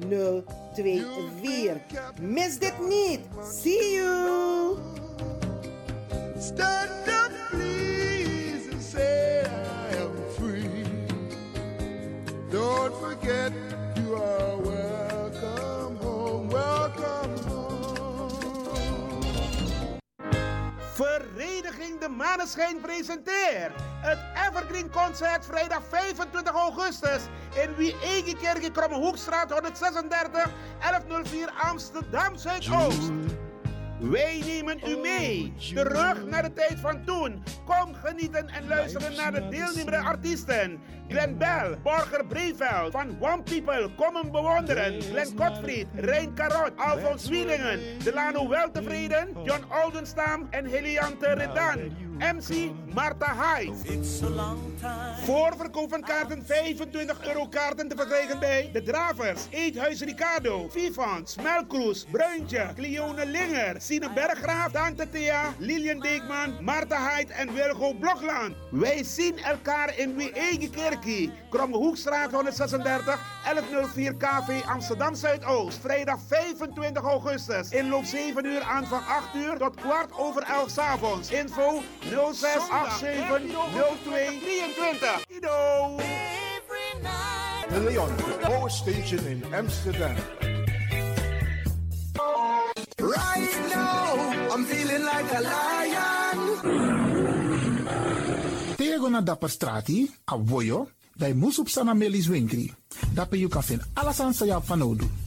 0 2 4. Mis dit niet! See you! Stand up, please, and say I am free. Don't forget you are Vereniging De Maneschijn presenteert het Evergreen Concert vrijdag 25 augustus in Wie Egekerk Krommehoekstraat 136 1104 Amsterdam Zuidoost. Wij nemen u mee, terug naar de tijd van toen. Kom genieten en luisteren naar de deelnemende artiesten. Glenn Bell, Borger Breveld, van One People, kom hem bewonderen. Glenn Gottfried, Rein Karot, Alfons Wielingen, Delano Weltevreden, John Oldenstam en Heliante Redan. MC Marta Hyde. Voorverkoop van kaarten 25 euro kaarten te verkrijgen bij De Dravers, Eethuis Ricardo, Vivans, Melkroes, Bruintje, Cleone Linger, Sine Berggraaf, Tante Thea, Lilian Deekman, Marta Hyde en Wilgo Blokland. Wij zien elkaar in Wie Eigen Kerkie, Krommehoekstraat 136, 1104 KV Amsterdam Zuidoost. Vrijdag 25 augustus. Inloop 7 uur aan van 8 uur tot kwart over 11 s avonds. Info 0687 02 23. Ido! De Leon, the power station in Amsterdam. Right now, I'm feeling like a lion. Tego na dapper strati, a voyo, dai musup sana melis winkri. Dapper you kan vinden alles aan sa van nodu.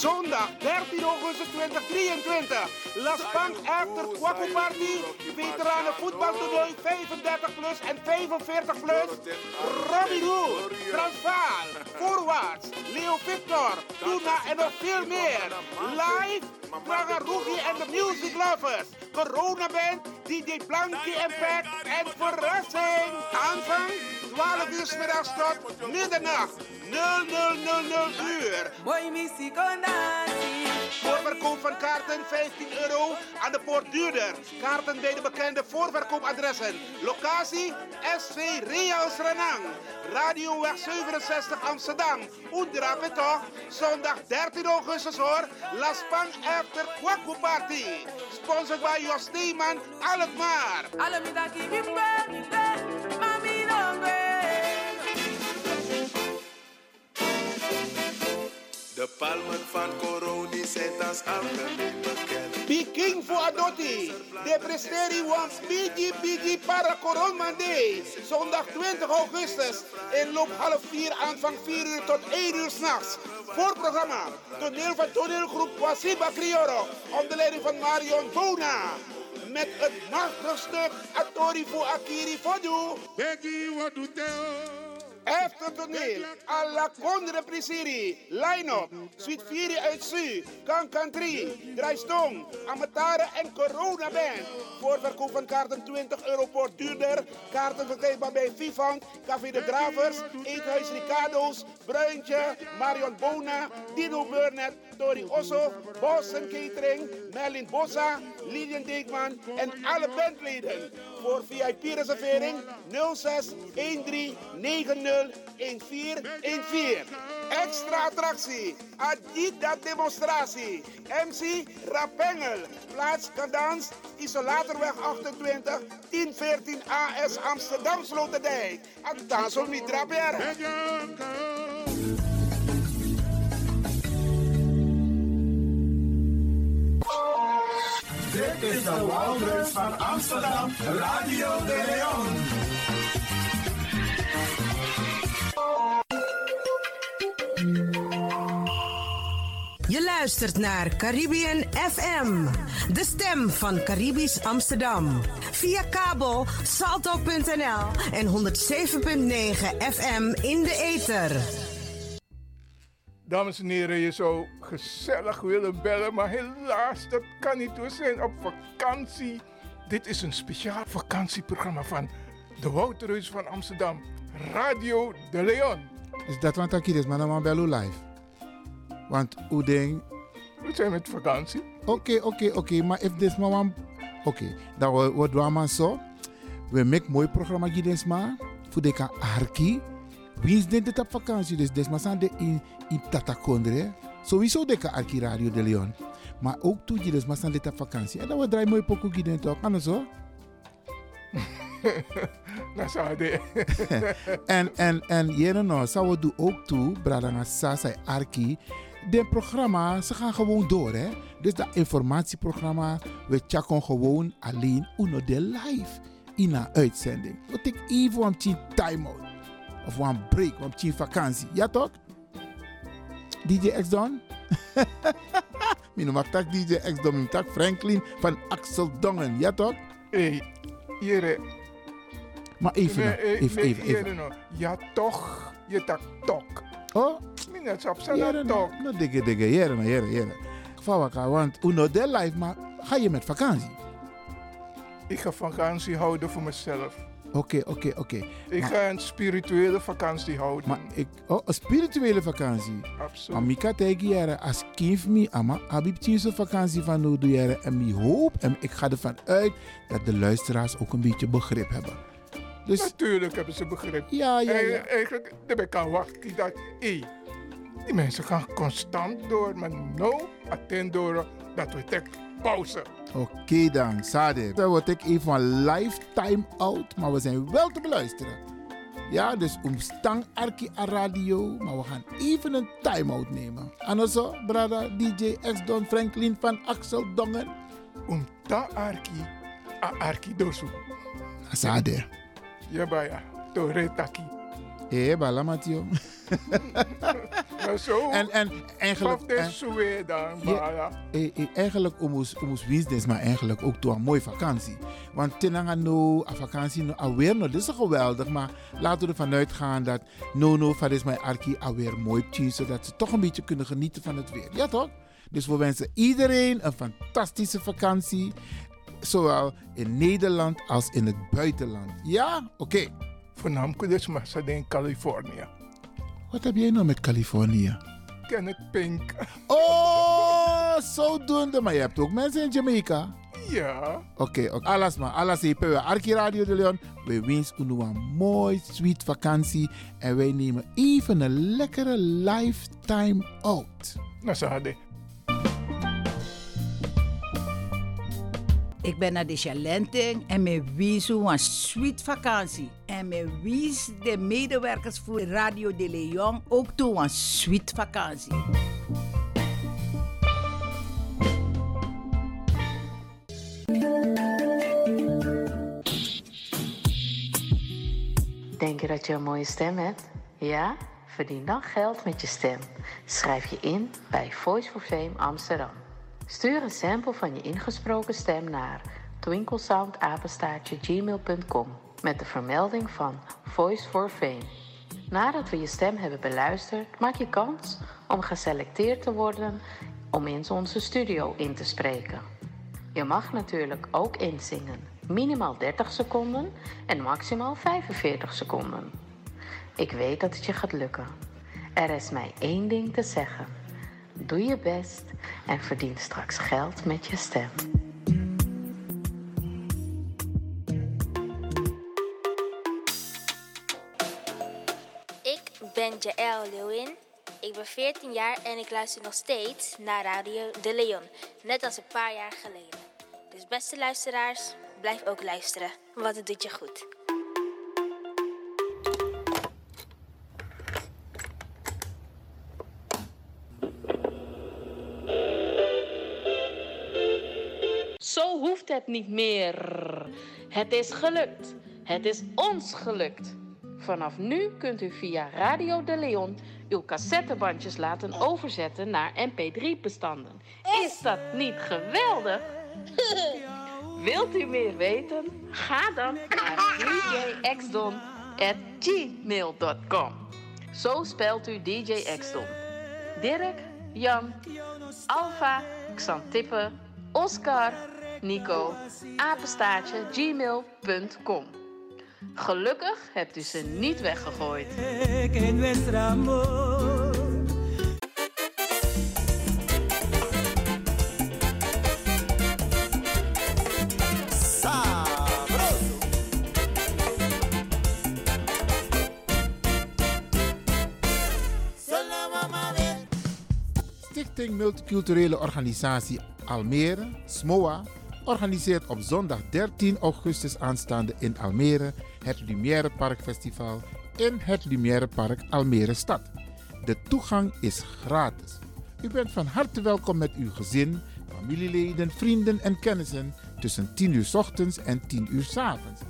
Zondag 13 augustus 2023. Las Bank After Kwaku Party. Veteranen voetbaltoernooi 35 plus en 45 plus. Robbie Hood, Transvaal, Voorwaarts, Leo Victor, Tuna en nog veel meer. Live, Rookie en de Music Lovers. Corona Band, DJ Blankie Impact en verrassing. Aanvang 12 uur middags tot middernacht. 0000 uur. Voorverkoop van kaarten 15 euro aan de poort duurder. Kaarten bij de bekende voorverkoopadressen. Locatie SV Reals Renang. Radioweg 67 Amsterdam. Oedrape toch? Zondag 13 augustus hoor. La Span After Kwaku Party. Sponsored by Jos Steeman Alkmaar. De palmen van Coroni zijn als algemeen bekend. Peking voor Adotti. De presteri wants Bigi Bigi para Coronmande. Zondag 20 augustus. Inloop half 4, aanvang 4 uur tot 1 uur s'nachts. Voorprogramma. Toneel van toneelgroep Wasiba Crioro. Onder leiding van Marion Bona. Met het machtige stuk Atori voor Akiri Fodu. Doet hij? Eftertoneel, alla Condre Prisiri, line-up, Suite 4 uit Su, Kankan 3, Draaistong, Amatare en Corona Band. Voorverkoop van kaarten 20 euro per duurder. Kaarten verkrijgbaar bij Vivant, Café de Dravers, Eethuis Ricardo's, Bruintje, Marion Bona, Dino Burnett, Tori Osso, Boston Catering, Merlin Bossa, Lilian Deekman en alle bandleden. Voor VIP-reservering 06 13 90 1414. Extra attractie, Adida demonstratie, MC Rapengel, plaats Kadans, Isolatorweg 28, 1014 AS Amsterdam Sloterdijk. Addansel Mitra. Dit is de Wouders van Amsterdam, Radio de Leon. Luistert naar Caribbean FM, de stem van Caribisch Amsterdam. Via kabel salto.nl en 107.9 FM in de ether. Dames en heren, je zou gezellig willen bellen, maar helaas, dat kan niet. We zijn op vakantie. Dit is een speciaal vakantieprogramma van de Wouterhuis van Amsterdam, Radio de Leon. Is dat wat ik hier is, maar dan live. Want hoe denk... We zijn met vakantie. Oké, oké, oké, maar if this maar wan- Oké, dan doen we maar zo. We maken mooi programma dus maar. Voor de arki. Wie is dit op vakantie? Dus des maar zijn de in, in Tatakondre. Sowieso de arki Radio de Leon. Maar ook toe dus maar zijn dit op vakantie. En dan we draaien mooi pokoe toch. Kan het zo? Dat zou de. en, en, en jere nou, zou we doen ook toe, Bradanga Sasa Arki. De programma, ze gaan gewoon door, hè. Dus dat informatieprogramma, we checken gewoon alleen uno de live in een uitzending. We take even een time-out. Of een break, een vakantie. Ja toch? DJ X Don? Mijn mag tak DJ X Don, mijn tak Franklin van Axel Dongen. Ja toch? Hé, jere. Maar even, nou, eh, even, even, even. nou. Ja, toch. Je tak tok. Oh, Minnet op zijn tok. nou, dikke, dikke, jere, nou, jere, jere. Vawaka, want uno de life, maar ga je met vakantie? Ik ga vakantie houden voor mezelf. Oké, oké, oké. Ik Maar- ga een spirituele vakantie houden. Maar ik, oh, een spirituele vakantie. Absoluut. Maar Mika tegen jere, als kind me, ama, heb ik zo'n vakantie van doe jere. En ik hoop, en ik ga ervan uit, dat de luisteraars ook een beetje begrip hebben. Dus, Natuurlijk hebben ze begrip. ja, ja, ja. Eigen- Eigenlijk, daar kan wachten dat, hé, die mensen gaan constant door, maar nou, attend door dat we tek pauze. Oké dan, Sade. Dan word ik even een lifetime out, maar we zijn wel te beluisteren. Ja, dus omstang Arki a radio, maar we gaan even een time-out nemen. En zo, brada DJ X Don Franklin van Axel Dongen. Om ta arki, a arki dosu. Sade. Ja, baya, to retaki. Hé, bala Matio. Maar zo, En, en eigenlijk... en- dan, Ja. eh, eh, eigenlijk omus omus winstens, maar eigenlijk ook toe een mooie vakantie. Want tenanga no, a vakantie no, alweer no, dit is geweldig, maar laten we ervan uitgaan dat no no van is mijn arki alweer mooi tien, zodat ze toch een beetje kunnen genieten van het weer. Ja toch? Dus we wensen iedereen een fantastische vakantie, zowel in Nederland als in het buitenland. Ja? Oké. Voornamelijk dus maar ze in Californië. Wat heb jij nou met Californië? Kenneth Pink. Oh, zodoende. Maar je hebt ook mensen in Jamaica. Ja, Oké, oké. alles maar. Alles hier bij Arki Radio de Leon. We wensen u een mooi, sweet vakantie. En wij nemen even een lekkere lifetime out. nou Ik ben naar de Chalenting en me wies een sweet vakantie. En me wies de medewerkers voor Radio de Leon ook toe een sweet vakantie. Denk je dat je een mooie stem hebt? Ja? Verdien dan geld met je stem. Schrijf je in bij Voice for Fame Amsterdam. Stuur een sample van je ingesproken stem naar twinklesoundapenstaartje gmail.com met de vermelding van Voice for Fame. Nadat we je stem hebben beluisterd, maak je kans om geselecteerd te worden om in onze studio in te spreken. Je mag natuurlijk ook inzingen, minimaal 30 seconden en maximaal 45 seconden. Ik weet dat het je gaat lukken. Er is mij één ding te zeggen. Doe je best en verdien straks geld met je stem. Ik ben Jaël Lewin. Ik ben 14 jaar en ik luister nog steeds naar Radio De Leon. Net als een paar jaar geleden. Dus beste luisteraars, blijf ook luisteren, want het doet je goed. Zo hoeft het niet meer. Het is gelukt. Het is ons gelukt. Vanaf nu kunt u via Radio de Leon uw cassettebandjes laten overzetten naar mp3-bestanden. Is dat niet geweldig? Wilt u meer weten? Ga dan naar djxdon.gmail.com Zo spelt u DJ Xdon. Dirk, Jan, Alfa, Xantippe, Oscar, Nico, apenstaartje, gmail.com. Gelukkig hebt u ze niet weggegooid. Stichting Multiculturele Organisatie Almere, SMOA, organiseert op zondag 13 augustus aanstaande in Almere het Lumière Park Festival in het Lumière Park Almere Stad. De toegang is gratis. U bent van harte welkom met uw gezin, familieleden, vrienden en kennissen tussen 10 uur ochtends en 10 uur 's avonds.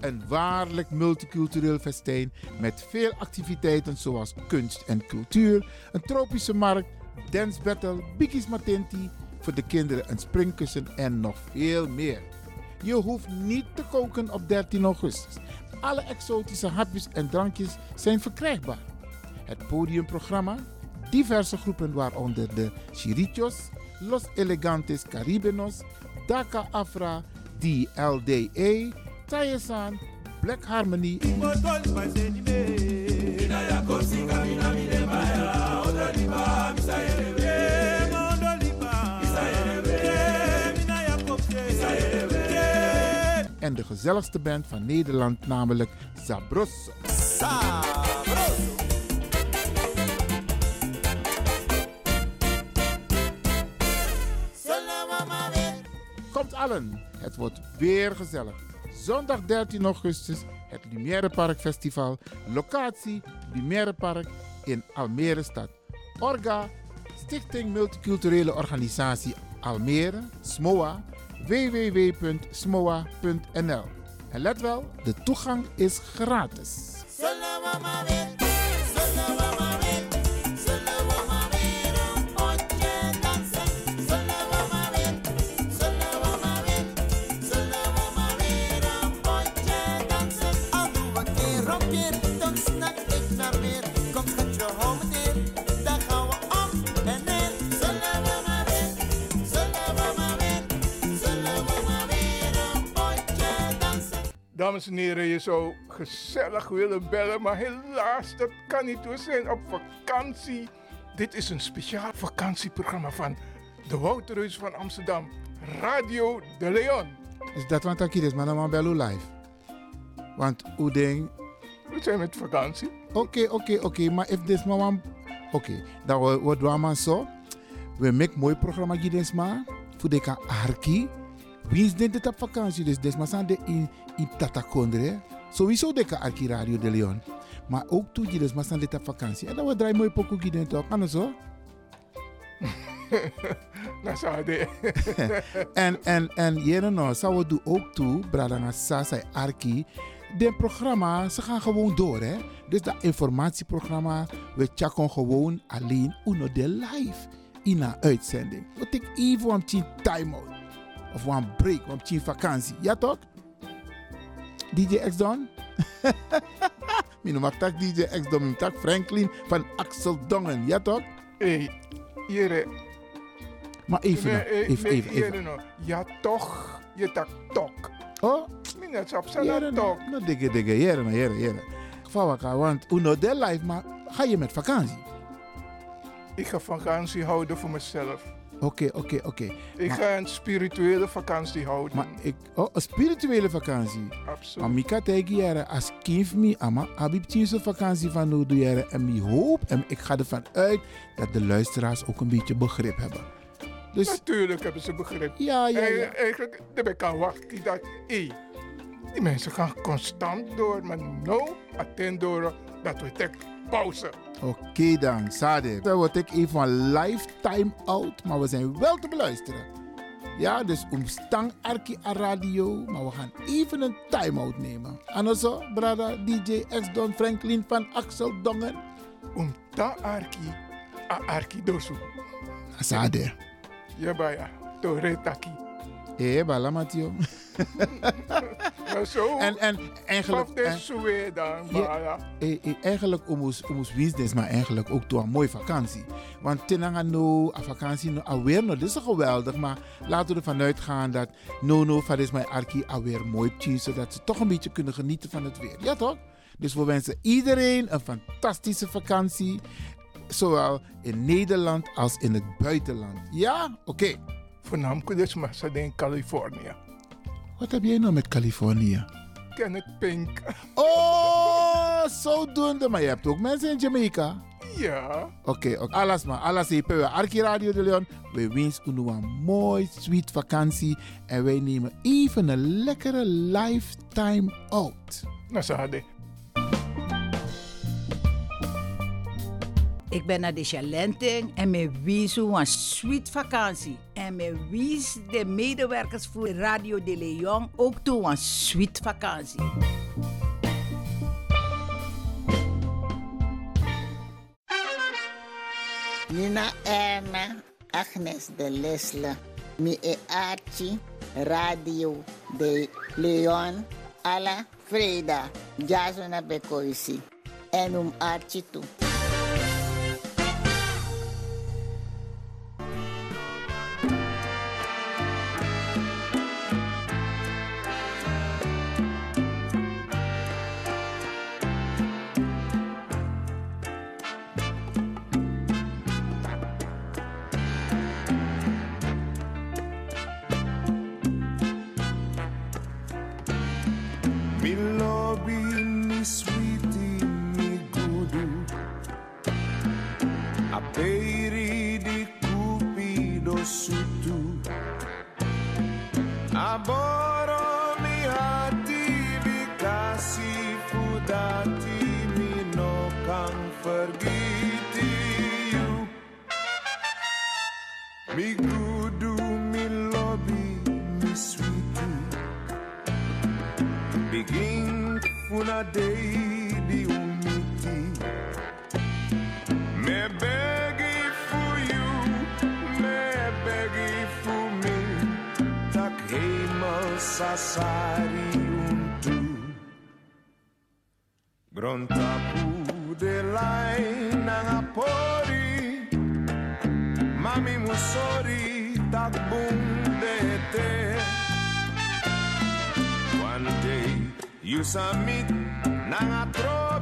Een waarlijk multicultureel festijn met veel activiteiten zoals kunst en cultuur, een tropische markt, dance battle, bikis matenti, de kinderen een springkussen en nog veel meer. Je hoeft niet te koken op 13 augustus. Alle exotische hapjes en drankjes zijn verkrijgbaar. Het podiumprogramma, diverse groepen waaronder de Chirichos, Los Elegantes Caribenos, Daka Afra, DLDA, Tayesan, Black Harmony. En de gezelligste band van Nederland, namelijk Zabrosso. Komt allen, het wordt weer gezellig. Zondag 13 augustus, het Lumière Park Festival. Locatie Lumière Park in Almere stad. Orga, Stichting Multiculturele Organisatie Almere, SMOA, www.smoa.nl. En let wel, de toegang is gratis. Dames en heren, je zou gezellig willen bellen, maar helaas, dat kan niet. We zijn op vakantie. Dit is een speciaal vakantieprogramma van de Wouterhuis van Amsterdam, Radio de Leon. Is dat wat ik hier is, maar dan bellen live. Want hoe denk... We zijn met vakantie. Oké, oké, oké, maar if this maar one... Oké, dan wordt we maar zo. We maken mooi programma hier maar. Voor de arki. Wie is dit op vakantie? Dus des maar de in in Tatakondre. Sowieso de arki Radio de Leon. Maar ook toe je dus maar dit op vakantie. En dan we draaien mooi pokoe hier toch? Kan zo? Dat zou de. en en en jere no, zou we doen ook toe, bradanga sasa arki. De programma, ze gaan gewoon door hè. Dus dat informatieprogramma, we checken gewoon alleen uno de live in een uitzending. We take even een time out. Of een break, een vakantie. Ja toch? DJ X Don? Mino tak DJ X Dom tak Franklin van Axel Dongen. Ja toch? Hé, Jere. Maar even, Nee, even, even, even. Jere, nou. Ja, toch. Je tak tok. Oh, sa Jere, na nou, tok. nou, dikke, dikke, jere, nou, jere, jere. Fawaka, want uno de life, maar ga je met vakantie? Ik ga vakantie houden voor mezelf. Oké, oké, oké. Ik Maar- ga een spirituele vakantie houden. Maar ik, oh, een spirituele vakantie. Absoluut. Maar tegen jaren, als kind me, ama, abib vakantie van nu doe jaren. En ik hoop, en ik ga ervan uit, dat de luisteraars ook een beetje begrip hebben. Dus Natuurlijk hebben ze begrip. Ja, ja, ja. En, eigenlijk, daarbij kan wachten dat, hé, die mensen gaan constant door, maar nou, attend door dat we tek pauze. Oké dan, Sade. Dan word ik even van lifetime out, maar we zijn wel te beluisteren. Ja, dus omstang Arki a radio, maar we gaan even een time-out nemen. Anders, brada DJ X Don Franklin van Axel Dongen. Om ta Arki, a Arki dosu. Sade. Ja, baya, to retaki. Eh, bala Matio. Maar zo, En, en eigenlijk... dan. Eh, eh, eigenlijk omus omus winstens, maar eigenlijk ook door een mooie vakantie. Want tenanga no, a vakantie no, alweer no, dit is geweldig. Maar laten we ervan uitgaan dat no no van is mijn arki alweer mooi tjie, zodat ze toch een beetje kunnen genieten van het weer. Ja toch? Dus we wensen iedereen een fantastische vakantie. Zowel in Nederland als in het buitenland. Ja? Oké. Voornamelijk dus in Californië. Wat heb jij nou met Californië? Kenneth Pink. Oh, zodoende. Maar je hebt ook mensen in Jamaica. Ja. Oké, oké. alles maar. Alles hier bij Arki Radio de Leon. We wensen u een mooi, sweet vakantie. En wij nemen even een lekkere lifetime out. Nou, hadden. Ik ben naar de Chalenting en me wies een sweet vakantie. En me wies de medewerkers voor Radio de Leon ook toe een sweet vakantie. Nina Erna, Agnes de Lesle, mi e Archie, Radio de Leon, alla Freda, Jasona Bekoisi, en um Archie toe. Me gudu, me lobby, me sweetie. Begin funa day di umiti. Me begging for you, me begging for me. Tak hemel sasari untu. Grontapu de lai nanga pori. Mami musori tak bunde te. One day you submit nanga trobi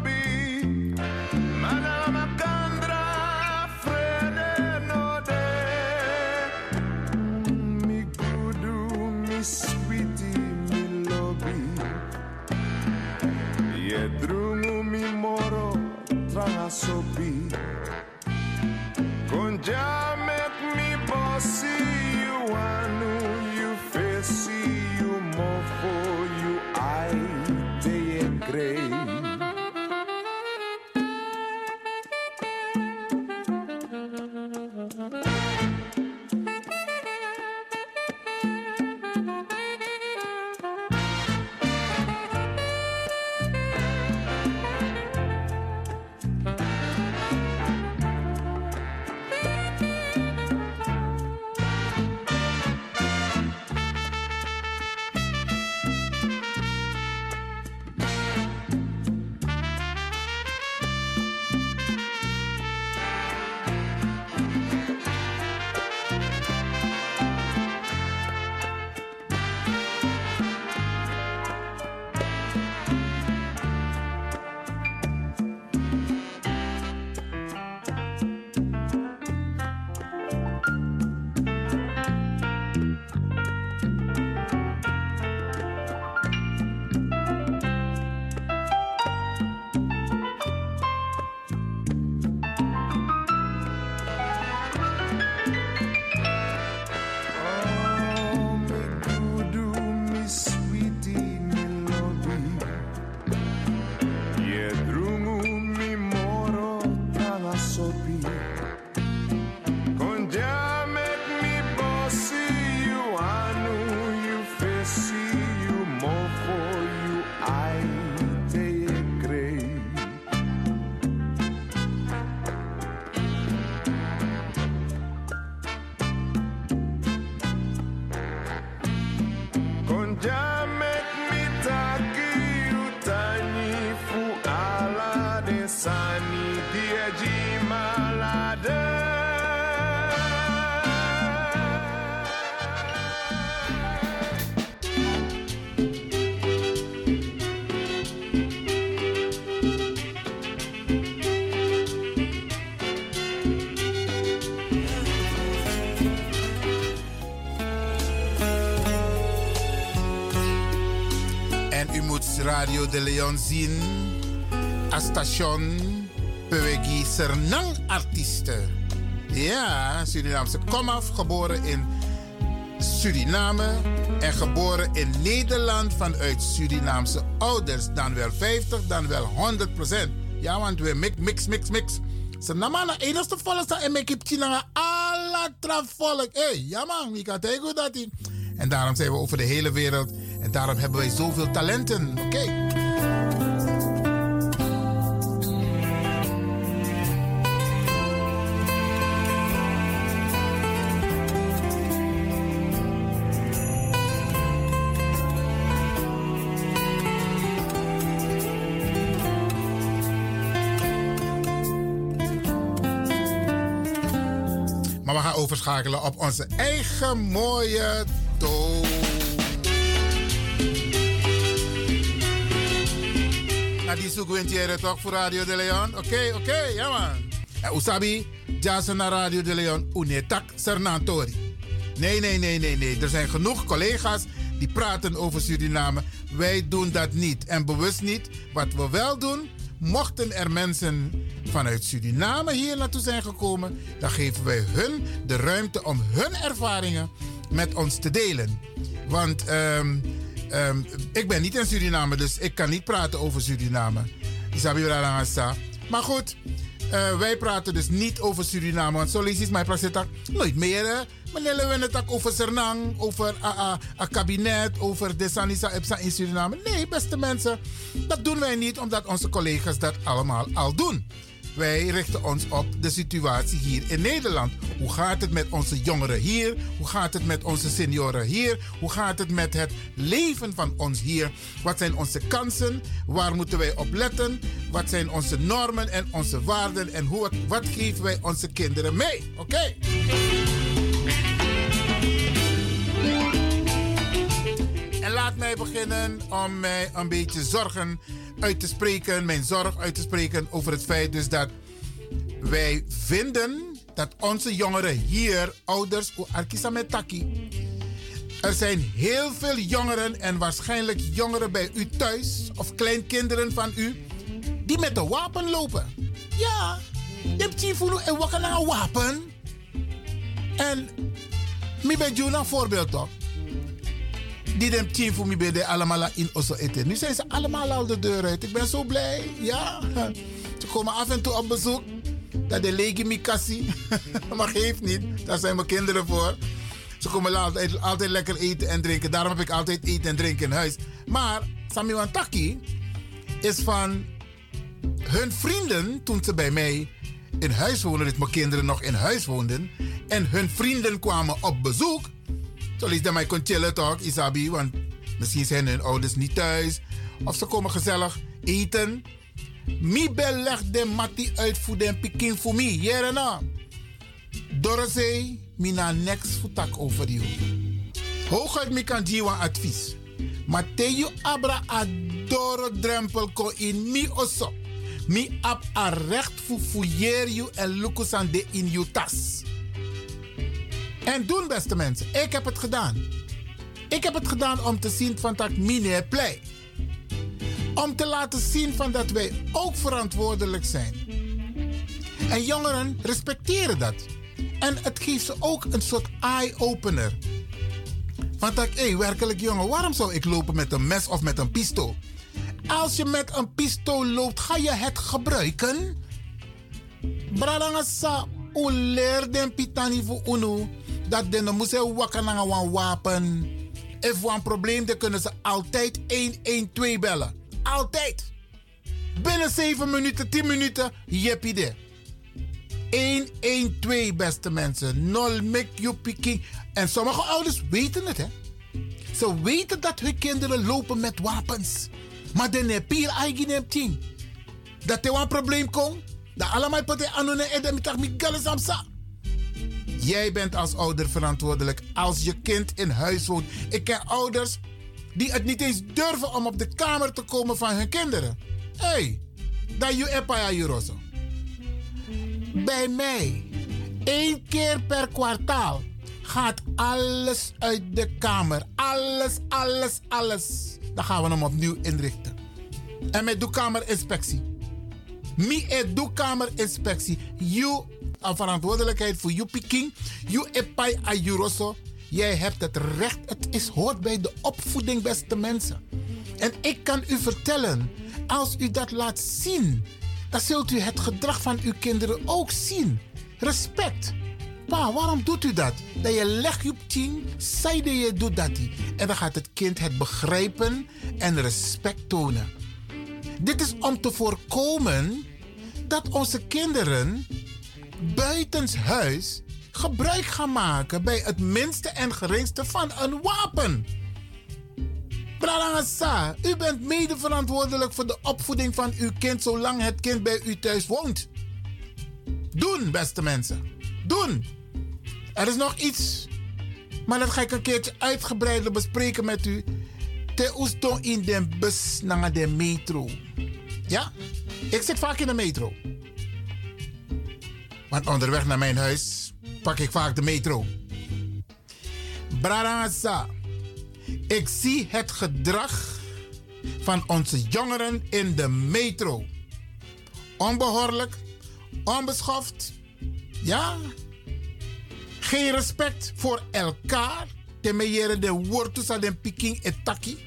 Radio de Leon zien als station Pewegi Sernang artiesten. Ja, Surinaamse komaf, geboren in Suriname en geboren in Nederland vanuit Surinaamse ouders. Dan wel 50, dan wel 100 procent. Ja, want we mix, mix, mix, mix. Ze namen de enigste volk en ik heb China alle volk. Hé, hey, ja man, wie kan tegen dat die? En daarom zijn we over de hele wereld. En daarom hebben wij zoveel talenten. Oké. Maar we gaan overschakelen op onze eigen mooie toon. Die Thierry toch voor Radio de Leon? Oké, oké, ja man. En Usabi, jassen naar Radio de Leon, unetak Sernantori. Nee, nee, nee, nee, nee. Er zijn genoeg collega's die praten over Suriname. Wij doen dat niet. En bewust niet. Wat we wel doen, mochten er mensen vanuit Suriname hier naartoe zijn gekomen, dan geven wij hun de ruimte om hun ervaringen met ons te delen. Want ehm, ehm, ik ben niet in Suriname, dus ik kan niet praten over Suriname. Maar goed, eh, wij praten dus niet over Suriname. Want zo je mijn praat nooit meer. Hè? Meneer we het ook over Sernang, over een kabinet, over de Sanisa Epsa in Suriname. Nee, beste mensen, dat doen wij niet omdat onze collega's dat allemaal al doen. Wij richten ons op de situatie hier in Nederland. Hoe gaat het met onze jongeren hier? Hoe gaat het met onze senioren hier? Hoe gaat het met het leven van ons hier? Wat zijn onze kansen? Waar moeten wij op letten? Wat zijn onze normen en onze waarden? En hoe, wat geven wij onze kinderen mee? Oké? En laat mij beginnen om mij een beetje zorgen uit te spreken, mijn zorg uit te spreken over het feit dus dat wij vinden dat onze jongeren hier, ouders, Arkisametaki, er zijn heel veel jongeren en waarschijnlijk jongeren bij u thuis of kleinkinderen van u die met een wapen lopen. Ja, je hebt en wakken naar een wapen. En mi ben een voorbeeld toch? Die dem team voor me bij allemaal in Osso eten. Nu zijn ze allemaal al de deur uit. Ik ben zo blij. Ja. Ze komen af en toe op bezoek. Dat de lege mi kassie. maar geeft niet. Daar zijn mijn kinderen voor. Ze komen altijd, altijd lekker eten en drinken. Daarom heb ik altijd eten en drinken in huis. Maar Sami Wantaki is van hun vrienden toen ze bij mij in huis woonden. Dat mijn kinderen nog in huis woonden. En hun vrienden kwamen op bezoek zo lees mij kon chillen toch, Isabi. Want misschien zijn hun ouders niet thuis. Of ze komen gezellig eten. Mi leg de mati uit voor de pikin voor mi. Jerena. Dorosei, mina next futak over you. Hooguit mi kan jiwa advies. Mateo abra adoro drempel ko in mi osso. Mi ab a recht voor fouiller you en lukusan de in you tas. En doen, beste mensen. Ik heb het gedaan. Ik heb het gedaan om te zien van dat meneer play. Om te laten zien van dat wij ook verantwoordelijk zijn. En jongeren respecteren dat. En het geeft ze ook een soort eye-opener. Want ik, hé, werkelijk jongen, waarom zou ik lopen met een mes of met een pistool? Als je met een pistool loopt, ga je het gebruiken? Bradangasa, u leer den pitani voor unu dat de moest wakker naar een wapen. If een probleem, dan kunnen ze altijd 112 bellen. Altijd. Binnen 7 minuten, 10 minuten, jeppie de. 112, beste mensen. Nol make you picking. En sommige ouders weten het, hè. Ze weten dat hun kinderen lopen met wapens. Maar dan heb je eigen team. Dat er een probleem komt. Dat allemaal poten anone edem tak mi samsa. Jij bent als ouder verantwoordelijk als je kind in huis woont. Ik ken ouders die het niet eens durven om op de kamer te komen van hun kinderen. Hé, hey, dat je epaya juroso. Bij mij, één keer per kwartaal, gaat alles uit de kamer. Alles, alles, alles. Dan gaan we hem opnieuw inrichten. En met de kamerinspectie. Mi e do kamerinspectie. You een verantwoordelijkheid voor je piking. You epai a juroso. Jij hebt het recht. Het is, hoort bij de opvoeding, beste mensen. En ik kan u vertellen, als u dat laat zien, dan zult u het gedrag van uw kinderen ook zien. Respect. Pa, waarom doet u dat? Dat je legt je tien, zei dat je doet dat. En dan gaat het kind het begrijpen en respect tonen. Dit is om te voorkomen dat onze kinderen buitenshuis gebruik gaan maken bij het minste en geringste van een wapen. Brarangasa, u bent mede verantwoordelijk voor de opvoeding van uw kind zolang het kind bij u thuis woont. Doen, beste mensen. Doen. Er is nog iets, maar dat ga ik een keertje uitgebreider bespreken met u. Te oesto in de bus naar de metro. Ja? Ik zit vaak in de metro. Want onderweg naar mijn huis pak ik vaak de metro. Brarasa. Ik zie het gedrag van onze jongeren in de metro. Onbehoorlijk, onbeschoft. Ja. Geen respect voor elkaar. Temeyere de wortus aan de piking etaki.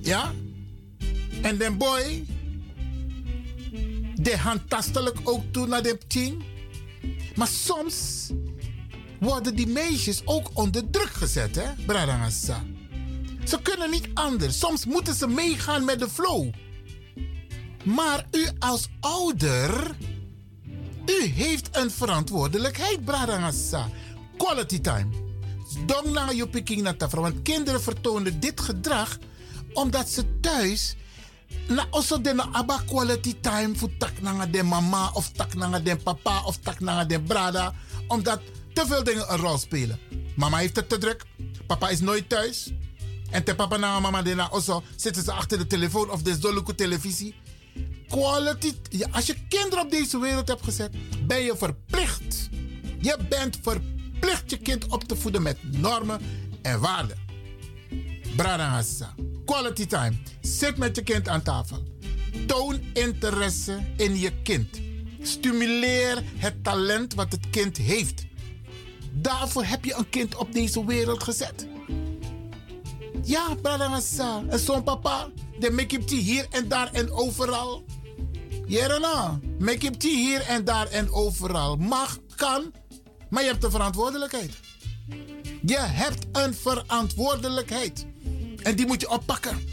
Ja. En den boy. De handtastelijk ook toe naar de team. Maar soms worden die meisjes ook onder druk gezet, hè, Bradangasa. Ze kunnen niet anders. Soms moeten ze meegaan met de flow. Maar u als ouder, u heeft een verantwoordelijkheid, Bradangasa. Quality time. Dong na je picking na Want kinderen vertonen dit gedrag omdat ze thuis na also de na aba quality time voor tak de mama of tak de papa of tak na de brada. Omdat te veel dingen een rol spelen. Mama heeft het te druk. Papa is nooit thuis. En te papa na mama de na also zitten ze achter de telefoon of de zoluku televisie. Quality. Als je kinderen op deze wereld hebt gezet, ben je verplicht. Je bent verplicht je kind op te voeden met normen en waarden. Brada Quality time. Zit met je kind aan tafel. Toon interesse in je kind. Stimuleer het talent wat het kind heeft. Daarvoor heb je een kind op deze wereld gezet. Ja, Bradangasa. En zo'n papa, de make hier en daar en overal. Jerena, make hier en daar en overal. Mag, kan, maar je hebt een verantwoordelijkheid. Je hebt een verantwoordelijkheid. En die moet je oppakken.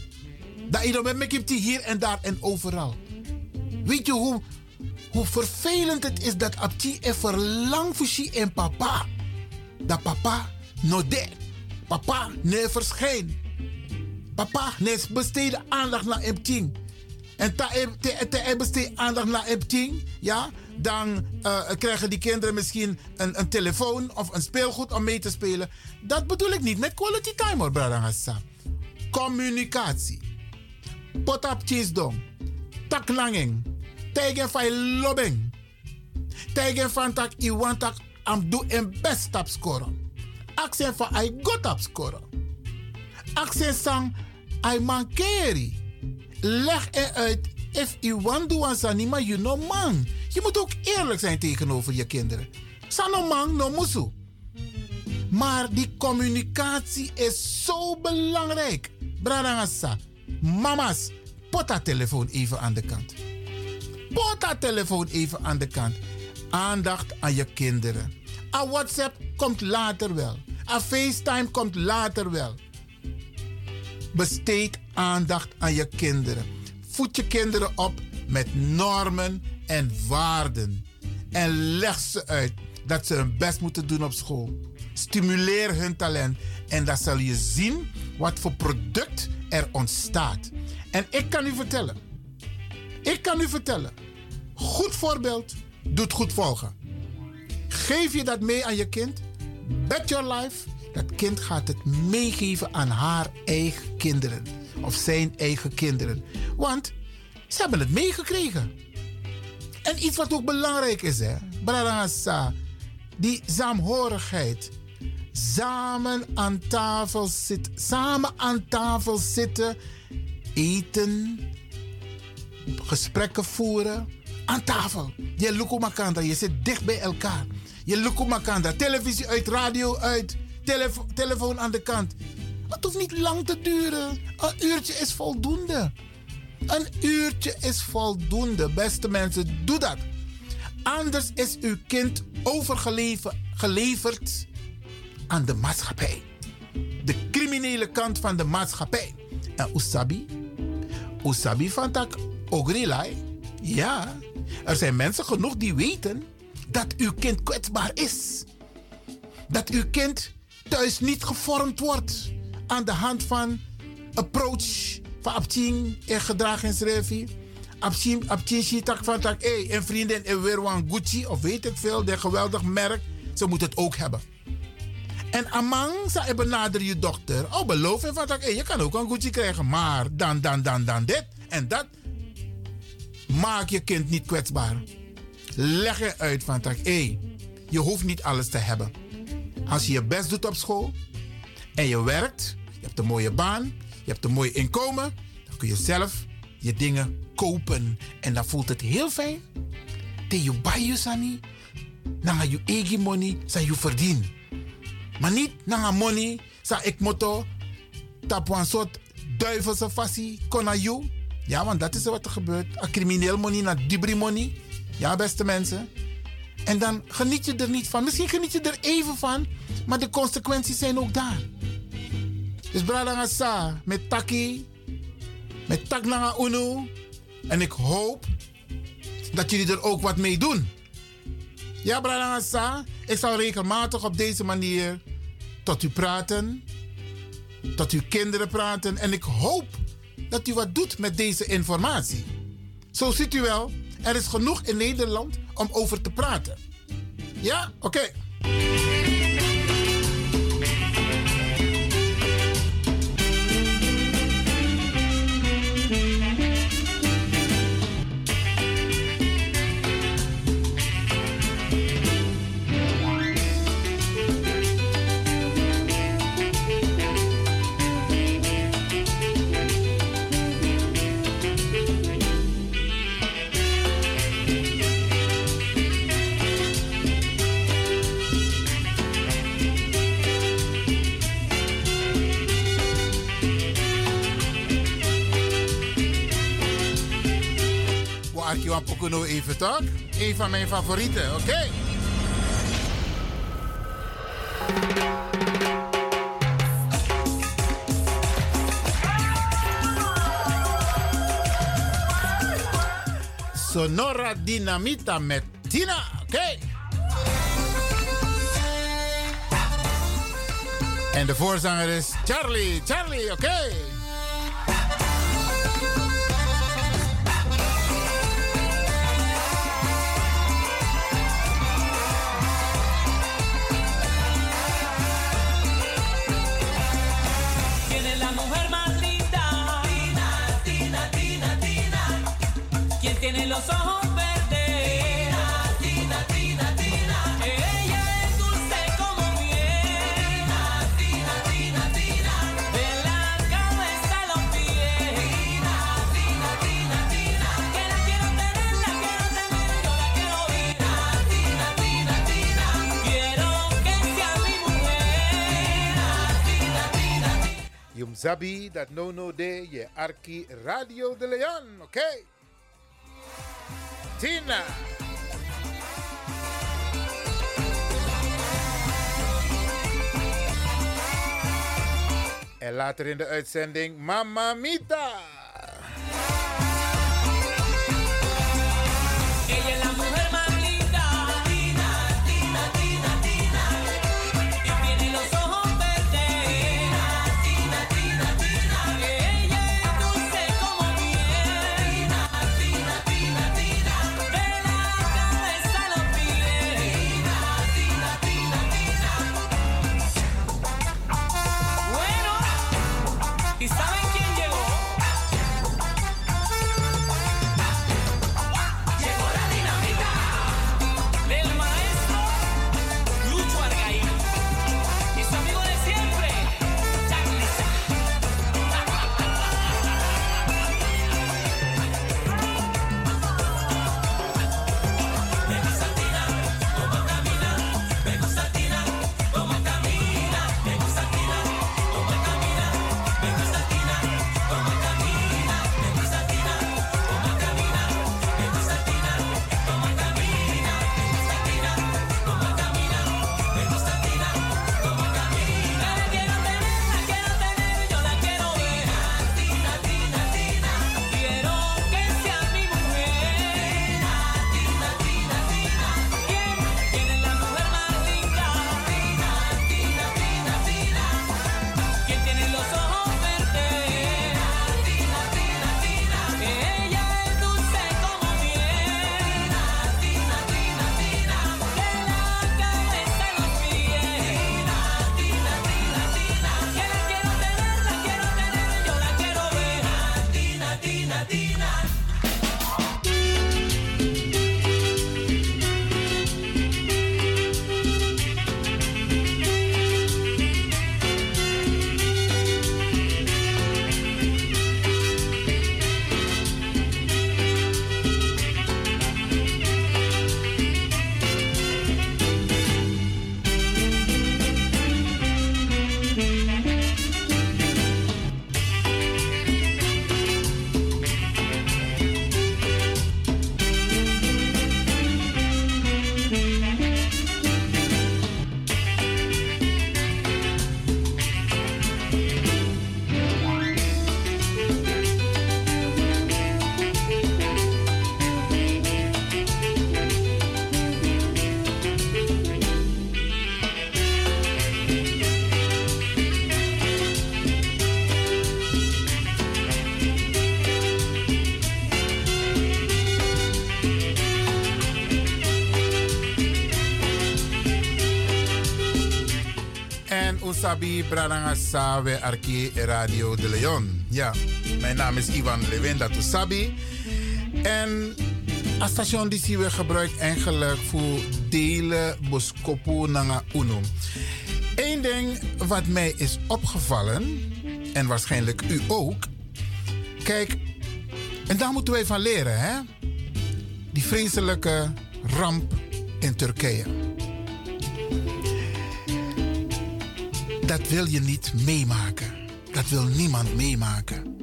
Dat je met hier en daar en overal. Weet je hoe, hoe vervelend het is dat Abti er verlang voor en papa. Dat papa no de. Papa nee verschijn. Papa nee besteed aandacht naar hem En te besteed aandacht naar hem ja, dan uh, krijgen die kinderen misschien een, een telefoon of een speelgoed om mee te spelen. Dat bedoel ik niet met quality time hoor, brother communicatie. Potap chisdom. Taklanging. Tegen van lobbing. Tegen van tak i want tak am do en best tap scoren. Accent van I got tap scoren. Accent sang I mankeri. Leg eruit if you want do ansanima you no man. Je moet ook eerlijk zijn tegenover je kinderen. Sano man no musu. Maar die communicatie is zo belangrijk. Bradangasa, mama's, dat telefoon even aan de kant. Pot dat telefoon even aan de kant. Aandacht aan je kinderen. A WhatsApp komt later wel. A FaceTime komt later wel. Besteed aandacht aan je kinderen. Voed je kinderen op met normen en waarden. En leg ze uit dat ze hun best moeten doen op school. Stimuleer hun talent en dan zal je zien wat voor product er ontstaat. En ik kan u vertellen, ik kan u vertellen, goed voorbeeld doet goed volgen. Geef je dat mee aan je kind, bet your life, dat kind gaat het meegeven aan haar eigen kinderen. Of zijn eigen kinderen. Want ze hebben het meegekregen. En iets wat ook belangrijk is, hè, Bradangasa, die saamhorigheid. Samen aan tafel zitten, samen aan tafel zitten, eten, gesprekken voeren. Aan tafel. Je lukumakanda, je zit dicht bij elkaar. Je lukumakanda, televisie uit, radio uit, telefo telefoon aan de kant. Het hoeft niet lang te duren. Een uurtje is voldoende. Een uurtje is voldoende, beste mensen. Doe dat. Anders is uw kind overgeleverd aan de maatschappij. De criminele kant van de maatschappij. En Usabi? Usabi van tak ogrilai? Ja, er zijn mensen genoeg die weten dat uw kind kwetsbaar is. Dat uw kind thuis niet gevormd wordt aan de hand van approach van Abtien en gedragingsrevie. Abtien, Abtien tak van tak, hey, een vriendin en weer Gucci of weet ik veel, een geweldig merk. Ze moet het ook hebben. En amang sa benader je dochter. Oh, beloof van tak, hey, je kan ook een Gucci krijgen, maar dan, dan, dan, dan dit en dat. Maak je kind niet kwetsbaar. Leg je uit van tak, hey, je hoeft niet alles te hebben. Als je je best doet op school en je werkt, je hebt een mooie baan, je hebt een mooi inkomen, dan kun je zelf je dingen kopen. En dan voelt het heel fijn. Te je buy je sani, dan je eigen money, zijn je verdien. Maar niet na money, sa ik motto, tap een soort duivelse fassie, kona you. Ja, want dat is wat er gebeurt. Een crimineel money naar dubri money. Ja, beste mensen. En dan geniet je er niet van. Misschien geniet je er even van, maar de consequenties zijn ook daar. Dus brada sa met taki, met tak nanga unu. En ik hoop dat jullie er ook wat mee doen. Ja, brada sa, ik zal regelmatig op deze manier tot u praten, tot uw kinderen praten. En ik hoop dat u wat doet met deze informatie. Zo ziet u wel, er is genoeg in Nederland om over te praten. Ja, oké. Arkiwan Pokuno even toch? Een van mijn favorieten, oké? Sonora Dinamita met Tina, oké? Okay. En de voorzanger is Charlie, Charlie, oké? Zabi, dat no no de, je Arki Radio de Leon, oké? Okay? Tina. En later in de uitzending Mamma Mita. En Usabi Brananga Sawe Radio de Leon. Ja, mijn naam is Ivan Lewinda Tusabi. En het station die we gebruikt eigenlijk voor delen boskopu nanga uno. Eén ding wat mij is opgevallen, en waarschijnlijk u ook. Kijk, en daar moeten wij van leren, hè? Die vreselijke ramp in Turkije. Dat wil je niet meemaken. Dat wil niemand meemaken.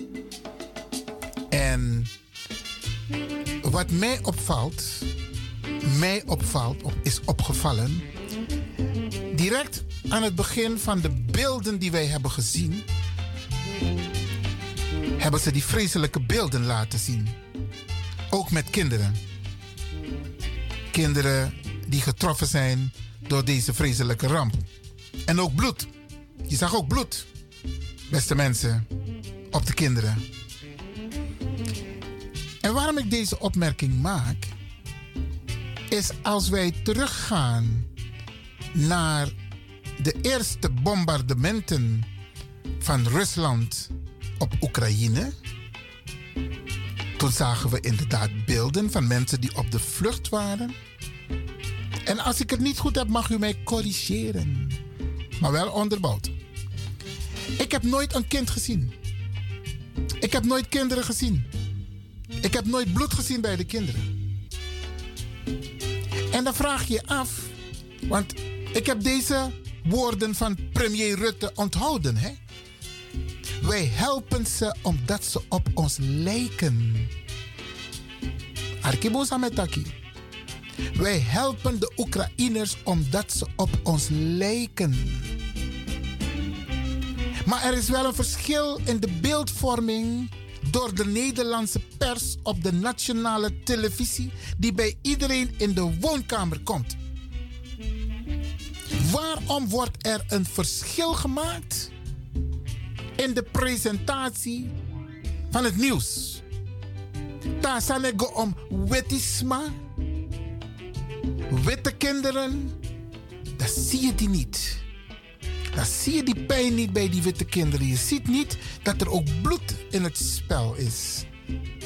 En wat mij opvalt, mij opvalt, op- is opgevallen. Direct aan het begin van de beelden die wij hebben gezien, hebben ze die vreselijke beelden laten zien. Ook met kinderen. Kinderen die getroffen zijn door deze vreselijke ramp. En ook bloed. Je zag ook bloed, beste mensen, op de kinderen. En waarom ik deze opmerking maak, is als wij teruggaan naar de eerste bombardementen van Rusland op Oekraïne. Toen zagen we inderdaad beelden van mensen die op de vlucht waren. En als ik het niet goed heb, mag u mij corrigeren. Maar wel onderbouwd. Ik heb nooit een kind gezien. Ik heb nooit kinderen gezien. Ik heb nooit bloed gezien bij de kinderen. En dan vraag je af, want ik heb deze woorden van premier Rutte onthouden. Hè? Wij helpen ze omdat ze op ons lijken. Arkibosa metaki. Wij helpen de Oekraïners omdat ze op ons lijken. Maar er is wel een verschil in de beeldvorming door de Nederlandse pers op de nationale televisie die bij iedereen in de woonkamer komt. Waarom wordt er een verschil gemaakt in de presentatie van het nieuws? Daar ik go om wettisma, witte kinderen, dat zie je die niet. Dan zie je die pijn niet bij die witte kinderen. Je ziet niet dat er ook bloed in het spel is.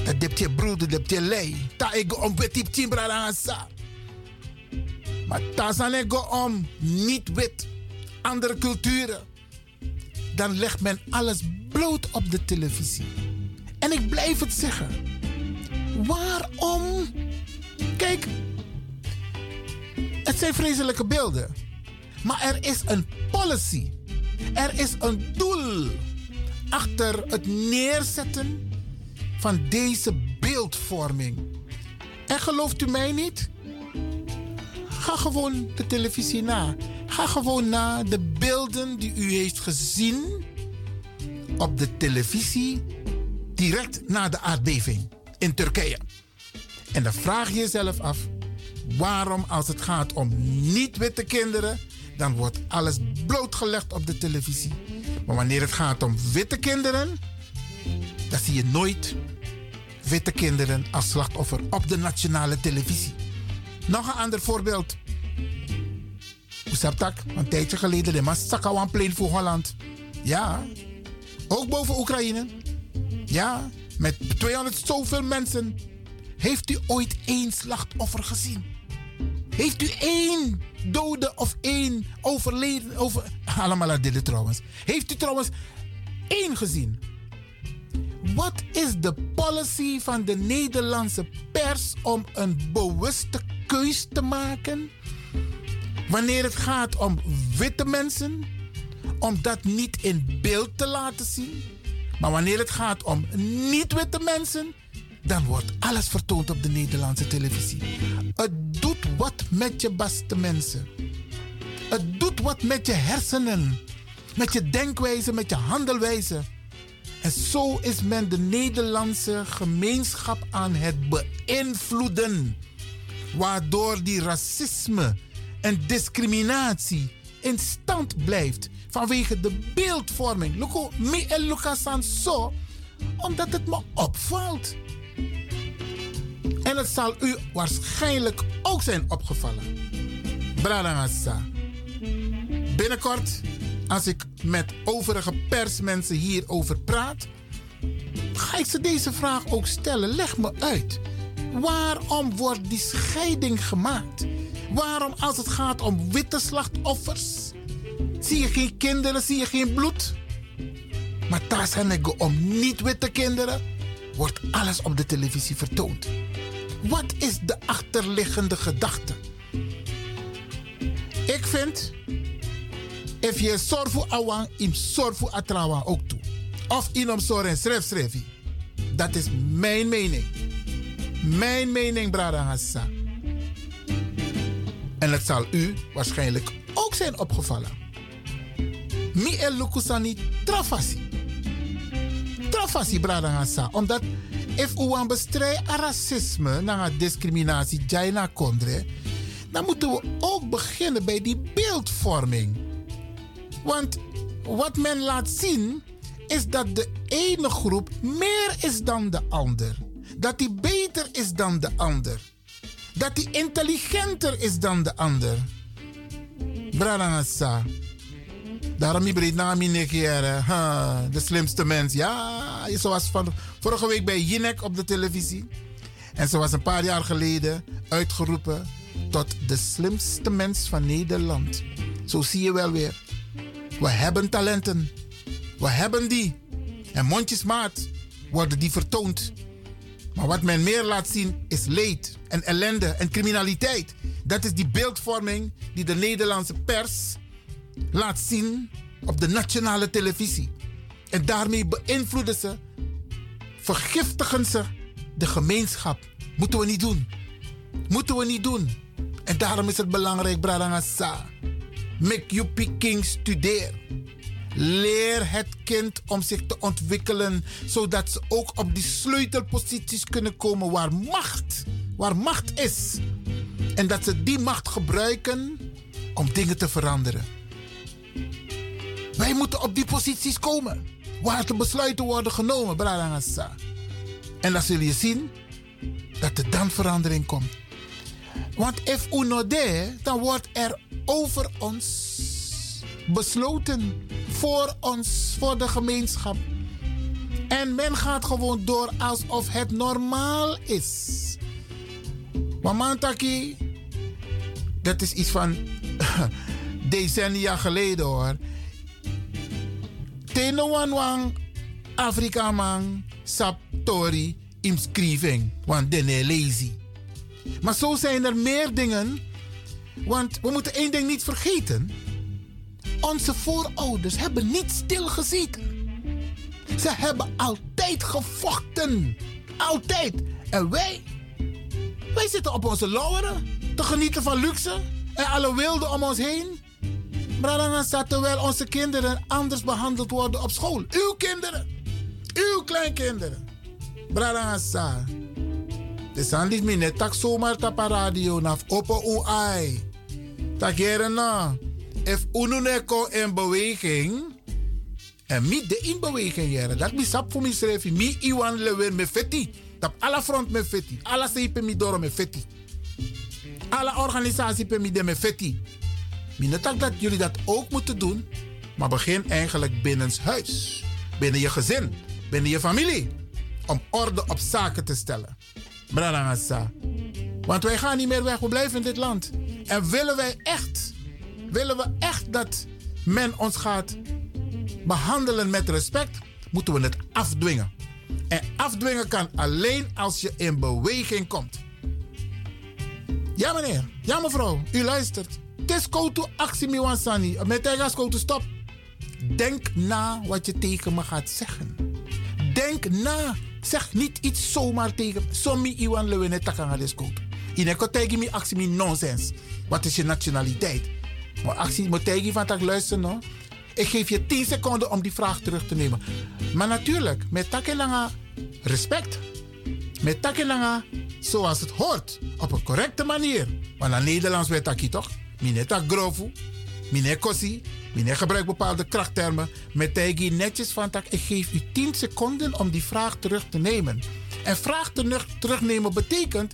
Dat heb je broeder, dat je lei. Ta ik om wit timbra. Maar ta san ik om niet wit. Andere culturen. Dan legt men alles bloot op de televisie. En ik blijf het zeggen. Waarom? Kijk, het zijn vreselijke beelden. Maar er is een policy. Er is een doel achter het neerzetten van deze beeldvorming. En gelooft u mij niet? Ga gewoon de televisie na. Ga gewoon naar de beelden die u heeft gezien op de televisie direct na de aardbeving in Turkije. En dan vraag je jezelf af: waarom, als het gaat om niet-witte kinderen, dan wordt alles blootgelegd op de televisie. Maar wanneer het gaat om witte kinderen, dan zie je nooit witte kinderen als slachtoffer op de nationale televisie. Nog een ander voorbeeld. Oesaptak, een tijdje geleden, de Massakawan Plain voor Holland. Ja, ook boven Oekraïne. Ja, met 200 zoveel mensen. Heeft u ooit één slachtoffer gezien? Heeft u één dode of één overleden? Over, allemaal dit trouwens. Heeft u trouwens één gezien? Wat is de policy van de Nederlandse pers om een bewuste keus te maken? Wanneer het gaat om witte mensen, om dat niet in beeld te laten zien. Maar wanneer het gaat om niet-witte mensen, dan wordt alles vertoond op de Nederlandse televisie. Het doet wat met je beste mensen. Het doet wat met je hersenen, met je denkwijze, met je handelwijze. En zo is men de Nederlandse gemeenschap aan het beïnvloeden. Waardoor die racisme en discriminatie in stand blijft vanwege de beeldvorming. Loco, mi en Lucas zo, omdat het me opvalt. En het zal u waarschijnlijk ook zijn opgevallen. Bradangasa. Binnenkort, als ik met overige persmensen hierover praat, ga ik ze deze vraag ook stellen. Leg me uit. Waarom wordt die scheiding gemaakt? Waarom als het gaat om witte slachtoffers? Zie je geen kinderen, zie je geen bloed? Maar daar zijn ik om niet-witte kinderen, wordt alles op de televisie vertoond. Wat is de achterliggende gedachte? Ik vind, if je zorg voor awan, im zorg voor atrawan ook toe. Of inom soren schrijf schrijf. Dat is mijn mening. Mijn mening, Brada Hassa. En het zal u waarschijnlijk ook zijn opgevallen. Mi el lukusani trafasi. Trafasi. Omdat if u aan bestrijd racisme, na discriminatie, jaina kondre, dan moeten we ook beginnen bij die beeldvorming. Want wat men laat zien is dat de ene groep meer is dan de ander. Dat die beter is dan de ander. Dat die intelligenter is dan de ander. Bradangasa. Daarom ik breed naar mijn De slimste mens. Ja, zoals van vorige week bij Jinek op de televisie. En ze was een paar jaar geleden uitgeroepen tot de slimste mens van Nederland. Zo zie je wel weer. We hebben talenten. We hebben die. En mondjesmaat worden die vertoond. Maar wat men meer laat zien is leed en ellende en criminaliteit. Dat is die beeldvorming die de Nederlandse pers laat zien op de nationale televisie. En daarmee beïnvloeden ze, vergiftigen ze de gemeenschap. Moeten we niet doen. Moeten we niet doen. En daarom is het belangrijk, Bradangasa. Make you King studeer. Leer het kind om zich te ontwikkelen, zodat ze ook op die sleutelposities kunnen komen waar macht, waar macht is. En dat ze die macht gebruiken om dingen te veranderen. Wij moeten op die posities komen, waar de besluiten worden genomen, Bradangasa. En dan zul je zien dat er dan verandering komt. Want if uno de, dan wordt er over ons besloten. Voor ons, voor de gemeenschap. En men gaat gewoon door alsof het normaal is. Mamantaki, dat is iets van decennia geleden hoor. Teno wan wang Afrika man sap tori want dene lazy. Maar zo zijn er meer dingen. Want we moeten één ding niet vergeten. Onze voorouders hebben niet stilgezeten. Ze hebben altijd gevochten. Altijd. En wij, wij zitten op onze lauweren te genieten van luxe en alle wilde om ons heen. Staat terwijl onze kinderen anders behandeld worden op school. Uw kinderen. Uw kleinkinderen. Bradangasa. De sandis mi net tak zomaar tapa radio naf opo u ai. Tak na. If ununeko in beweging. En mi de in beweging jere. Dat mi sap voor mi schrijf. Mi iwan lewen me fetti. Tap alle front me fetti. Alle seipe mi doro me fetti. Alle organisatie pe mi de me fetti. Mi net tak dat jullie dat ook moeten doen. Maar begin eigenlijk binnenshuis. Binnen je gezin. Binnen je familie. Om orde op zaken te stellen. Branagasa. Want wij gaan niet meer weg, we blijven in dit land. En willen wij echt, willen we echt dat men ons gaat behandelen met respect, moeten we het afdwingen. En afdwingen kan alleen als je in beweging komt. Ja meneer, ja mevrouw, u luistert. Is to actie miwansani. Met tegas to stop. Denk na wat je tegen me gaat zeggen. Denk na Zeg niet iets zomaar tegen. Sommi iwan lewene takanga deskoot. Ineko tegen mi actie mi nonsens. Wat is je nationaliteit? Maar actie moet van tak luisteren. Ik geef je 10 seconden om die vraag terug te nemen. Maar natuurlijk, met takelanga respect. Met takelanga zoals het hoort. Op een correcte manier. Want aan Nederlands weet taki toch? Mineta grofu. Mine kosi. Meneer gebruikt bepaalde krachttermen. Met tegi netjes van tak. Ik geef u 10 seconden om die vraag terug te nemen. En vraag terug, terugnemen betekent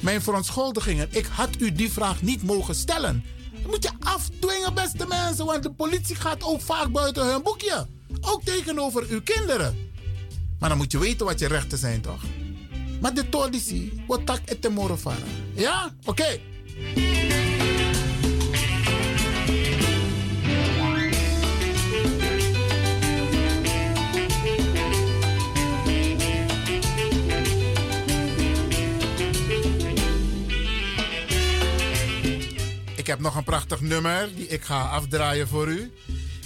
mijn verontschuldigingen. Ik had u die vraag niet mogen stellen. Dat moet je afdwingen, beste mensen. Want de politie gaat ook vaak buiten hun boekje. Ook tegenover uw kinderen. Maar dan moet je weten wat je rechten zijn, toch? Maar de tolisi, wat tak et te Ja? Oké. Heb nog een prachtig nummer die ik ga afdraaien voor u.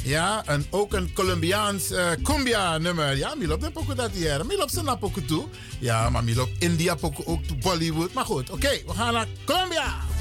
Ja, en ook een Colombiaans uh, cumbia nummer. Ja, Milop de poco dat hier. Milop zijn poco toe. Ja, maar Milop India poco ook toe Bollywood. Maar goed, oké, we gaan naar Colombia.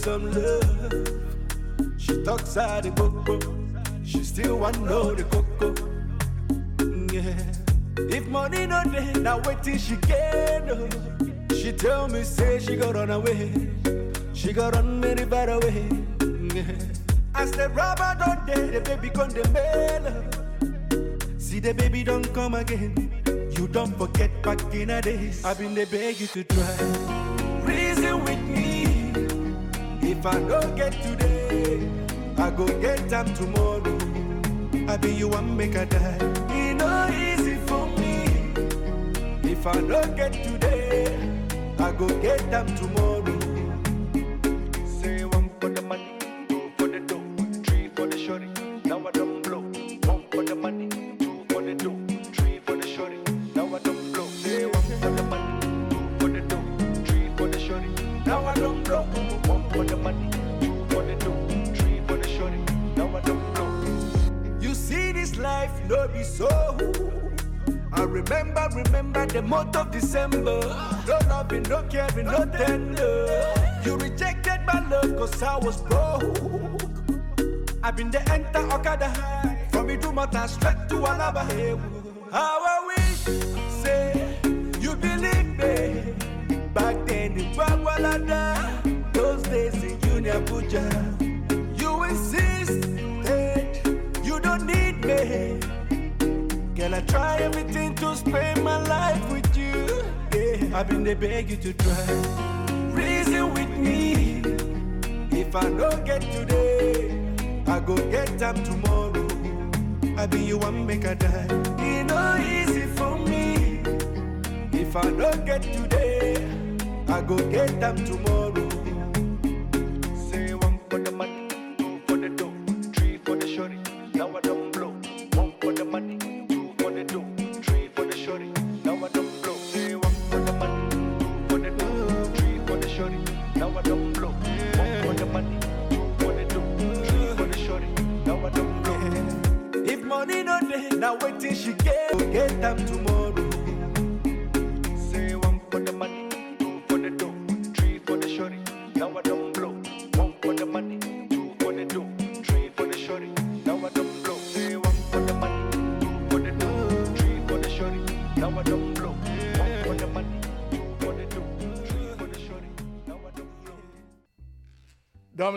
Some love. She talks out the book. She still want know the book. Yeah, if money no day, now wait till she get. oh. She tell me say she got run away. She got run very far away. Yeah. As the rubber don't day, the baby gone the mail. See the baby don't come again. You don't forget back in the days. I've been the beg you to try. If I don't get today, I go get them tomorrow. I be you one make a die. It no easy for me. If I don't get today, I go get them tomorrow. Say one for the money, two for the dough, three for the shorty. Now I don't blow. One for the money, two for the dough, three for the shorty. Now I don't blow. Say one for the money, two for the dough, three for the shorty. Now I don't blow. Money, two for the. Now I don't blow. You see this life, no be so. I remember, remember the month of December. No loving, no caring, no tender. You rejected my love cause I was broke. I've been the enter Okada. From Idumota straight to Alaba. How I wish, say, you believe me. Back then it in Wagwalada, those days in Puja. You insisted, eh, you don't need me. Girl, I try everything to spend my life with you. Yeah, I've been the beg you to try. Reason with me. If I don't get today, I go get them tomorrow. I be you one make a die. It no easy for me. If I don't get today, I go get them tomorrow.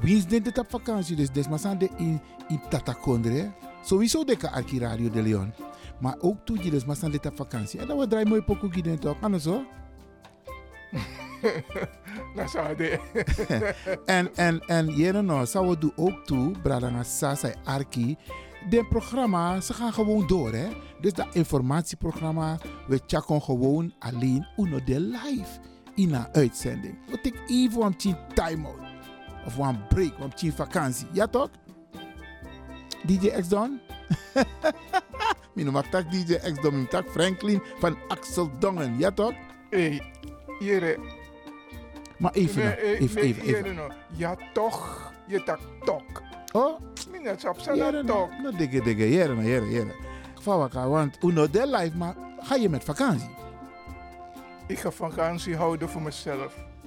Wie is dit op vakantie? Dus des maar zijn de in, in Tatakondre. Sowieso de arki Radio de Leon. Maar ook toe maar zijn dit op vakantie. En dan we draaien mooi pokoe gids toch. Anders zo. Nou, zou de. en, en, en jere nou, zou we doen ook toe, Bradanga Sasa Arki. De programma, ze gaan gewoon door, hè. Dus dat informatieprogramma, we checken gewoon alleen uno de live in een uitzending. We take even een tien time-out. Of een break, een tien vakantie. Ja toch? DJ X Don? Mijn noem tak DJ X Don, mijn tak Franklin van Axel Dongen. Ja toch? Hey, jere. Maar even, Me- nou, eh, even, me- even, jere even. nou. Ja, toch. Je tak tok. Oh? Mijn net op zijn Jere, toch. nou dikke dikke, jere, nou, jere, jere. Elkaar, want uno de life, maar ga je met vakantie? Ik ga vakantie houden voor mezelf.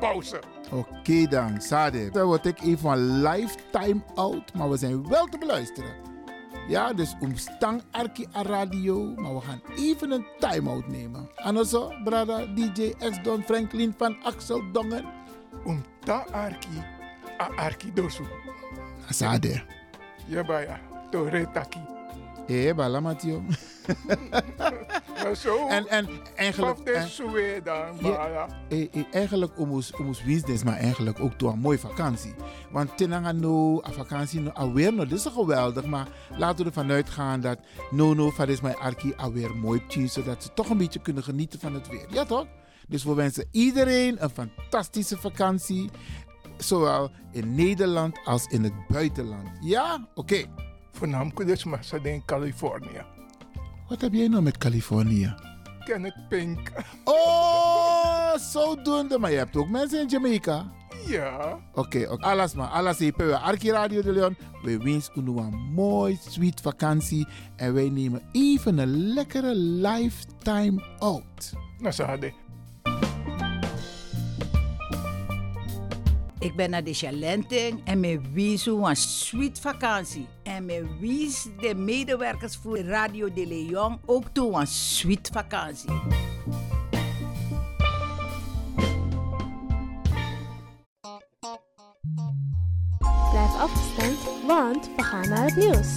pauze. Oké dan, Sade. Dan word ik even van lifetime out, maar we zijn wel te beluisteren. Ja, dus omstang Arki a radio, maar we gaan even een time-out nemen. Anoso, brada, DJ X Don Franklin van Axel Dongen. Om ta Arki, a Arki dosu. Sade. Ja, baya, to retaki. Eh, bala Matio. Zo, En, en eigenlijk... En- eh, eh, eigenlijk om ons, om ons business, maar eigenlijk ook door een mooie vakantie. Want tenanga no, a vakantie no, alweer no, dit is geweldig. Maar laten we ervan uitgaan dat no no, van is mijn arki alweer mooi tien, zodat ze toch een beetje kunnen genieten van het weer. Ja toch? Dus we wensen iedereen een fantastische vakantie. Zowel in Nederland als in het buitenland. Ja? Oké. Voornamelijk dus ze in Californië. Wat heb jij nou met Californië? Kenneth Pink. Oh, zodoende. Maar je hebt ook mensen in Jamaica. Ja. Oké, oké. alles maar. Alles hier. We Arki Radio de Leon. We wensen u een mooi, sweet vakantie. En wij nemen even een lekkere lifetime out. Nou, hadden. Ik ben naar de Chalenting en me wies een sweet vakantie. En me wies de medewerkers voor Radio de Leon ook toe een sweet vakantie. Blijf afgestemd, want we gaan naar het nieuws.